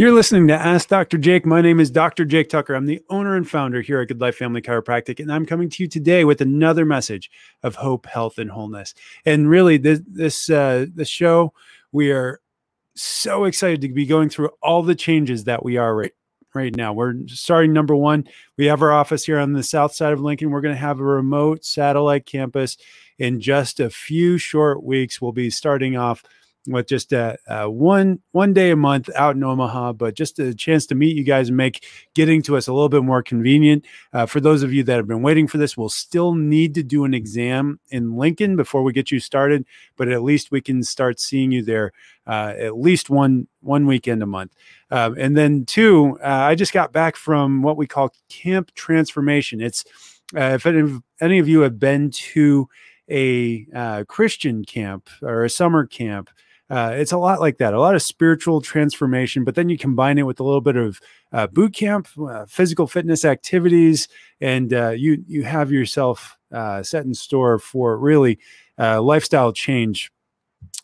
You're listening to Ask Dr. Jake. My name is Dr. Jake Tucker. I'm the owner and founder here at Good Life Family Chiropractic, and I'm coming to you today with another message of hope, health, and wholeness. And really, this this uh, this show, we are so excited to be going through all the changes that we are right right now. We're starting number one. We have our office here on the south side of Lincoln. We're going to have a remote satellite campus in just a few short weeks. We'll be starting off with just a, a, one one day a month out in Omaha, but just a chance to meet you guys and make getting to us a little bit more convenient. Uh, for those of you that have been waiting for this, we'll still need to do an exam in Lincoln before we get you started, but at least we can start seeing you there uh, at least one one weekend a month. Um, and then two, uh, I just got back from what we call Camp Transformation. It's uh, if any, of you have been to a uh, Christian camp or a summer camp uh, it's a lot like that, a lot of spiritual transformation, but then you combine it with a little bit of uh, boot camp, uh, physical fitness activities, and uh, you you have yourself uh, set in store for really uh, lifestyle change.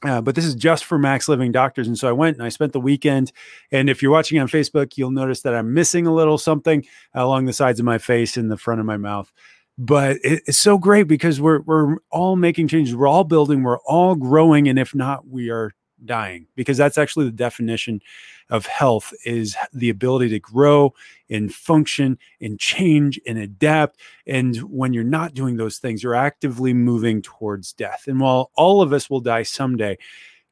but this is just for MaxLiving doctors. And so I went and I spent the weekend. And if you're watching on Facebook, you'll notice that I'm missing a little something along the sides of my face and the front of my mouth but it's so great because we're we're all making changes. We're all building. We're all growing and if not we are dying because that's actually the definition of health is the ability to grow and function and change and adapt. And when you're not doing those things you're actively moving towards death. And while all of us will die someday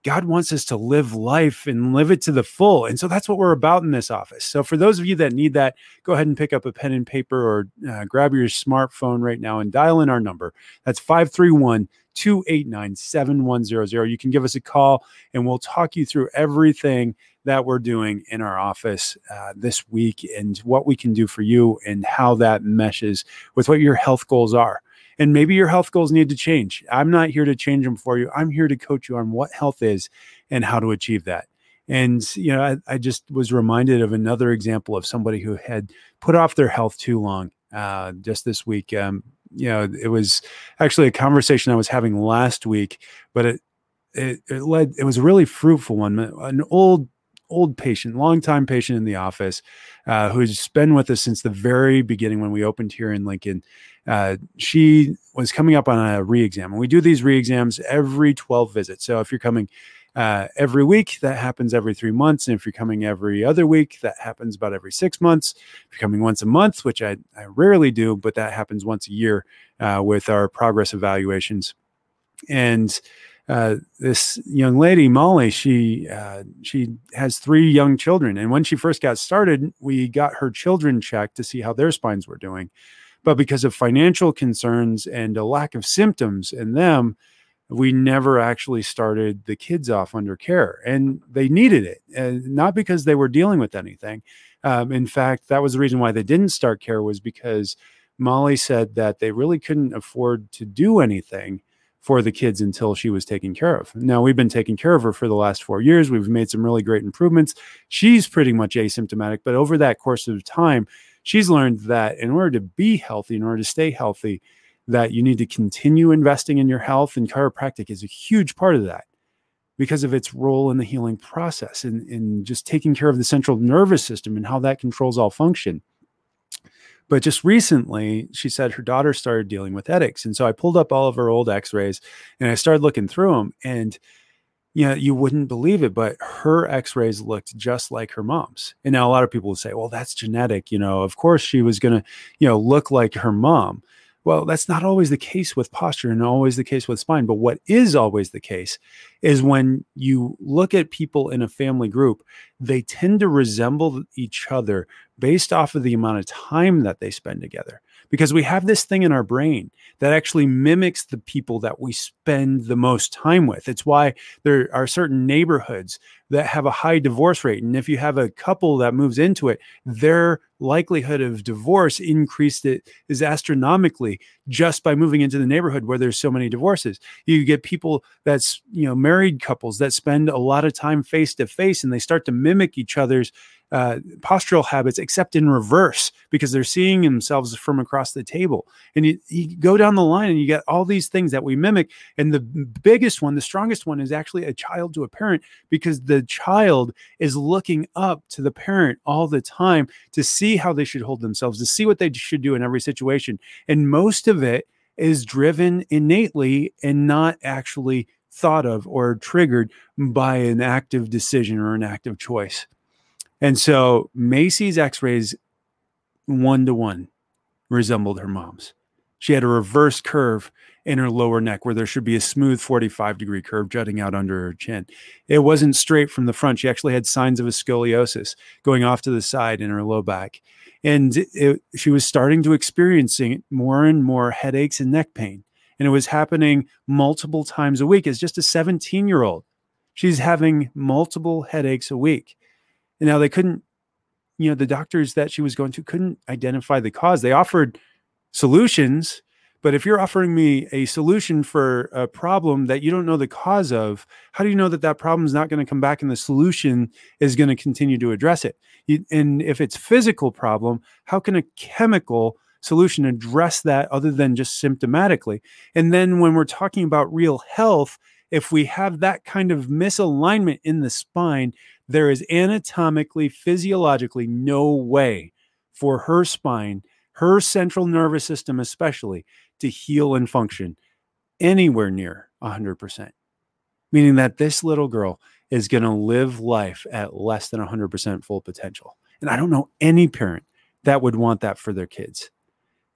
God wants us to live life and live it to the full. And so that's what we're about in this office. So for those of you that need that, go ahead and pick up a pen and paper or uh, grab your smartphone right now and dial in our number. That's 531 289 7100. You can give us a call and we'll talk you through everything that we're doing in our office uh, this week and what we can do for you and how that meshes with what your health goals are. And maybe your health goals need to change. I'm not here to change them for you. I'm here to coach you on what health is and how to achieve that. And, you know, I, I just was reminded of another example of somebody who had put off their health too long uh, just this week. Um, you know, it was actually a conversation I was having last week, but it, it, it led, it was a really fruitful one. An old old patient, longtime patient in the office, uh, who's been with us since the very beginning when we opened here in Lincoln. Uh, she was coming up on a re-exam, and we do these re-exams every 12 visits. So if you're coming uh, every week, that happens every three months, and if you're coming every other week, that happens about every six months. If you're coming once a month, which I, I rarely do, but that happens once a year uh, with our progress evaluations, and uh, this young lady, Molly, she uh, she has three young children, and when she first got started, we got her children checked to see how their spines were doing. But because of financial concerns and a lack of symptoms in them, we never actually started the kids off under care, and they needed it, and not because they were dealing with anything. Um, in fact, that was the reason why they didn't start care was because Molly said that they really couldn't afford to do anything for the kids until she was taken care of. Now we've been taking care of her for the last four years. We've made some really great improvements. She's pretty much asymptomatic, but over that course of time, she's learned that in order to be healthy, in order to stay healthy, that you need to continue investing in your health, and chiropractic is a huge part of that because of its role in the healing process and in, just taking care of the central nervous system and how that controls all function. But just recently, she said her daughter started dealing with headaches. And so I pulled up all of her old x rays and I started looking through them. And, you know, you wouldn't believe it, but her x rays looked just like her mom's. And now a lot of people would say, well, that's genetic. You know, of course she was going to, you know, look like her mom. Well, that's not always the case with posture and always the case with spine. But what is always the case is when you look at people in a family group, they tend to resemble each other based off of the amount of time that they spend together. Because we have this thing in our brain that actually mimics the people that we spend the most time with. It's why there are certain neighborhoods that have a high divorce rate. And if you have a couple that moves into it, their likelihood of divorce increased it is astronomically just by moving into the neighborhood where there's so many divorces. You get people that's, you know, married couples that spend a lot of time face to face and they start to mimic each other's uh, postural habits, except in reverse because they're seeing themselves from across the table. And you, you go down the line and you get all these things that we mimic. And the biggest one, the strongest one, is actually a child to a parent because the child is looking up to the parent all the time to see how they should hold themselves, to see what they should do in every situation. And most of it is driven innately and not actually thought of or triggered by an active decision or an active choice. And so Macy's x rays one to one resembled her mom's. She had a reverse curve in her lower neck where there should be a smooth 45 degree curve jutting out under her chin. It wasn't straight from the front. She actually had signs of a scoliosis going off to the side in her low back. And it, she was starting to experiencing more and more headaches and neck pain. And it was happening multiple times a week. As just a 17 year old, she's having multiple headaches a week. And now they couldn't, you know, the doctors that she was going to couldn't identify the cause. They offered solutions, but if you're offering me a solution for a problem that you don't know the cause of, how do you know that that problem is not going to come back and the solution is going to continue to address it? And if it's physical problem, how can a chemical solution address that other than just symptomatically? And then when we're talking about real health, if we have that kind of misalignment in the spine, there is anatomically, physiologically no way for her spine, her central nervous system, especially, to heal and function anywhere near 100%. Meaning that this little girl is going to live life at less than 100% full potential. And I don't know any parent that would want that for their kids.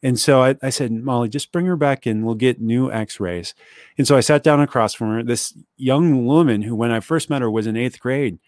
And so I, I, said, Molly, just bring her back in. We'll get new x rays. And so I sat down across from her, this young woman who, when I first met her, was in eighth grade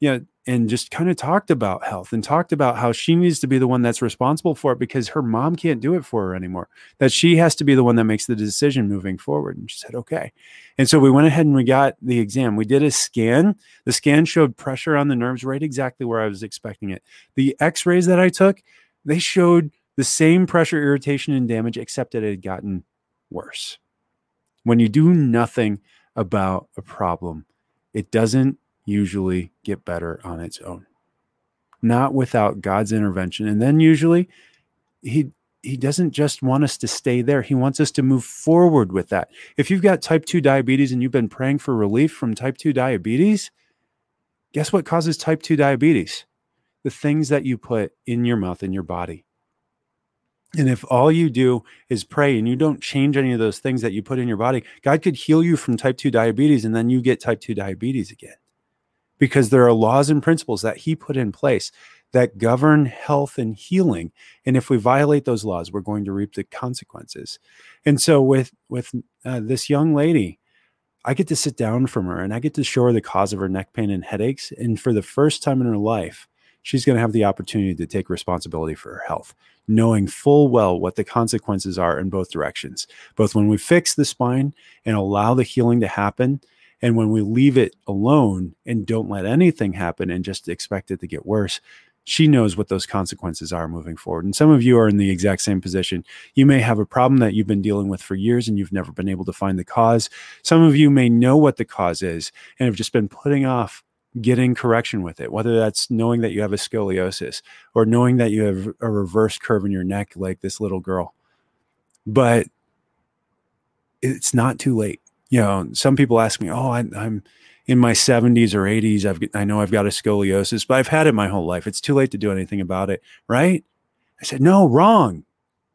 you know, and just kind of talked about health and talked about how she needs to be the one that's responsible for it because her mom can't do it for her anymore. That she has to be the one that makes the decision moving forward. And she said, okay. And so we went ahead and we got the exam. We did a scan. The scan showed pressure on the nerves right exactly where I was expecting it. The x rays that I took, they showed the same pressure, irritation, and damage, except that it had gotten worse. When you do nothing about a problem, it doesn't usually get better on its own, not without God's intervention. And then usually he he doesn't just want us to stay there. He wants us to move forward with that. If you've got type 2 diabetes and you've been praying for relief from type 2 diabetes, guess what causes type 2 diabetes? The things that you put in your mouth in your body. And if all you do is pray and you don't change any of those things that you put in your body, God could heal you from type 2 diabetes and then you get type 2 diabetes again because there are laws and principles that he put in place that govern health and healing. And if we violate those laws we're going to reap the consequences. And so with with uh, this young lady i get to sit down from her and i get to show her the cause of her neck pain and headaches. And for the first time in her life she's going to have the opportunity to take responsibility for her health knowing full well what the consequences are in both directions both when we fix the spine and allow the healing to happen and when we leave it alone and don't let anything happen and just expect it to get worse, she knows what those consequences are moving forward. And some of you are in the exact same position. You may have a problem that you've been dealing with for years and you've never been able to find the cause. Some of you may know what the cause is and have just been putting off getting correction with it, whether that's knowing that you have a scoliosis or knowing that you have a reverse curve in your neck like this little girl. But it's not too late you know, some people ask me, "Oh, I, am in my 70s or 80s. I've I know I've got a scoliosis, but I've had it my whole life. It's too late to do anything about it, right?" I said, "No, wrong,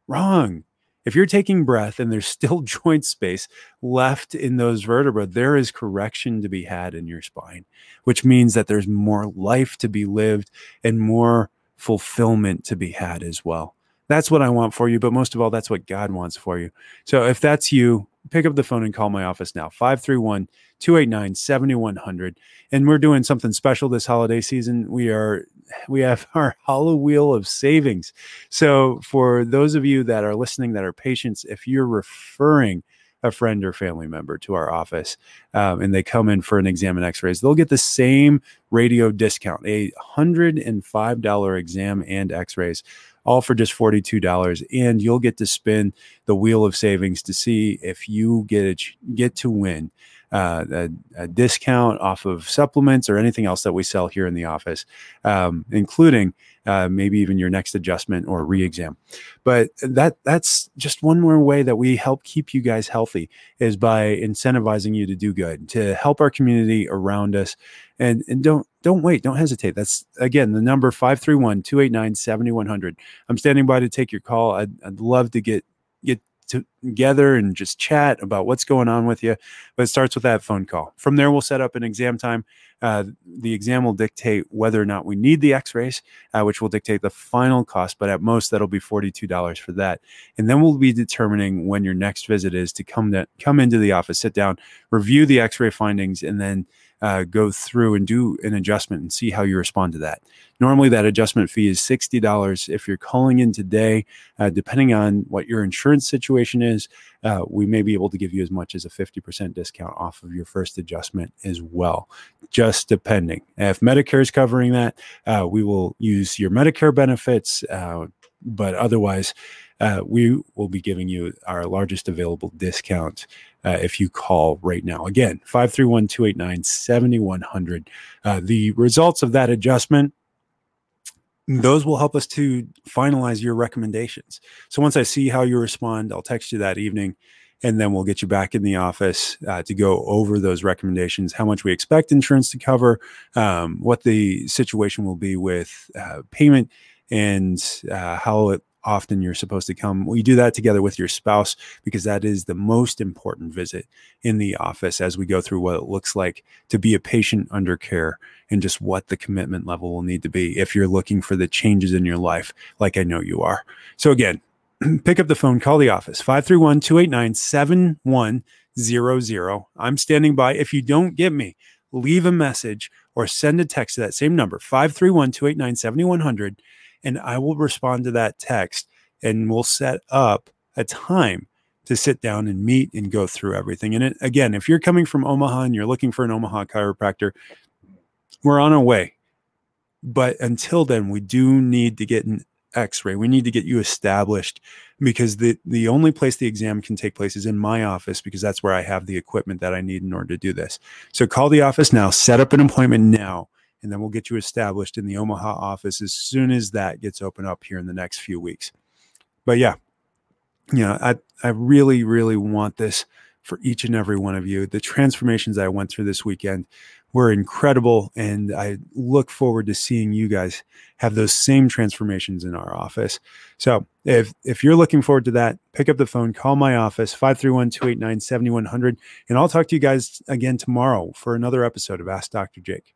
wrong. If you're taking breath and there's still joint space left in those vertebrae, there is correction to be had in your spine, which means that there's more life to be lived and more fulfillment to be had as well." That's what I want for you, but most of all, that's what God wants for you. So if that's you, pick up the phone and call my office now 531 289 7100 and we're doing something special this holiday season. We are we have our hollow wheel of savings. So for those of you that are listening that are patients if you're referring a friend or family member to our office um, and they come in for an exam and x-rays they'll get the same radio discount a $105 exam and x-rays all for just $42 and you'll get to spin the wheel of savings to see if you get it, get to win uh, a, a, discount off of supplements or anything else that we sell here in the office, um, including uh, maybe even your next adjustment or re-exam. But that that's just one more way that we help keep you guys healthy is by incentivizing you to do good, to help our community around us. And, and don't don't wait, don't hesitate. That's again the number 531-289-7100. I'm standing by to take your call. I'd, I'd love to get get together and just chat about what's going on with you. But it starts with that phone call. From there, we'll set up an exam time. Uh, the exam will dictate whether or not we need the x-rays uh, which will dictate the final cost but at most that'll be $42 for that and then we'll be determining when your next visit is to come to come into the office sit down review the x-ray findings and then uh, go through and do an adjustment and see how you respond to that. Normally, that adjustment fee is $60. If you're calling in today, uh, depending on what your insurance situation is, uh, we may be able to give you as much as a 50% discount off of your first adjustment as well, just depending. If Medicare is covering that, uh, we will use your Medicare benefits, uh, but otherwise, uh, we will be giving you our largest available discount uh, if you call right now. Again, 531 289 7100. Uh, the results of that adjustment. Those will help us to finalize your recommendations. So once I see how you respond, I'll text you that evening and then we'll get you back in the office uh, to go over those recommendations how much we expect insurance to cover um, what the situation will be with uh, payment and uh, how it often you're supposed to come. We do that together with your spouse because that is the most important visit in the office as we go through what it looks like to be a patient under care and just what the commitment level will need to be if you're looking for the changes in your life, like I know you are. So, again, pick up the phone, call the office 531 289 7100. I'm standing by. If you don't get me, leave a message or send a text to that same number 531 289 7100 and I will respond to that text and we'll set up a time to sit down and meet and go through everything. And it, again, if you're coming from Omaha and you're looking for an Omaha chiropractor, we're on our way. But until then, we do need to get an x-ray. We need to get you established because the the only place the exam can take place is in my office because that's where I have the equipment that I need in order to do this. So call the office now, set up an appointment now and then we'll get you established in the Omaha office as soon as that gets open up here in the next few weeks. But yeah, you know, I I really really want this for each and every one of you. The transformations I went through this weekend were incredible and I look forward to seeing you guys have those same transformations in our office. So, if if you're looking forward to that, pick up the phone, call my office 531-289-7100 and I'll talk to you guys again tomorrow for another episode of Ask Dr. Jake.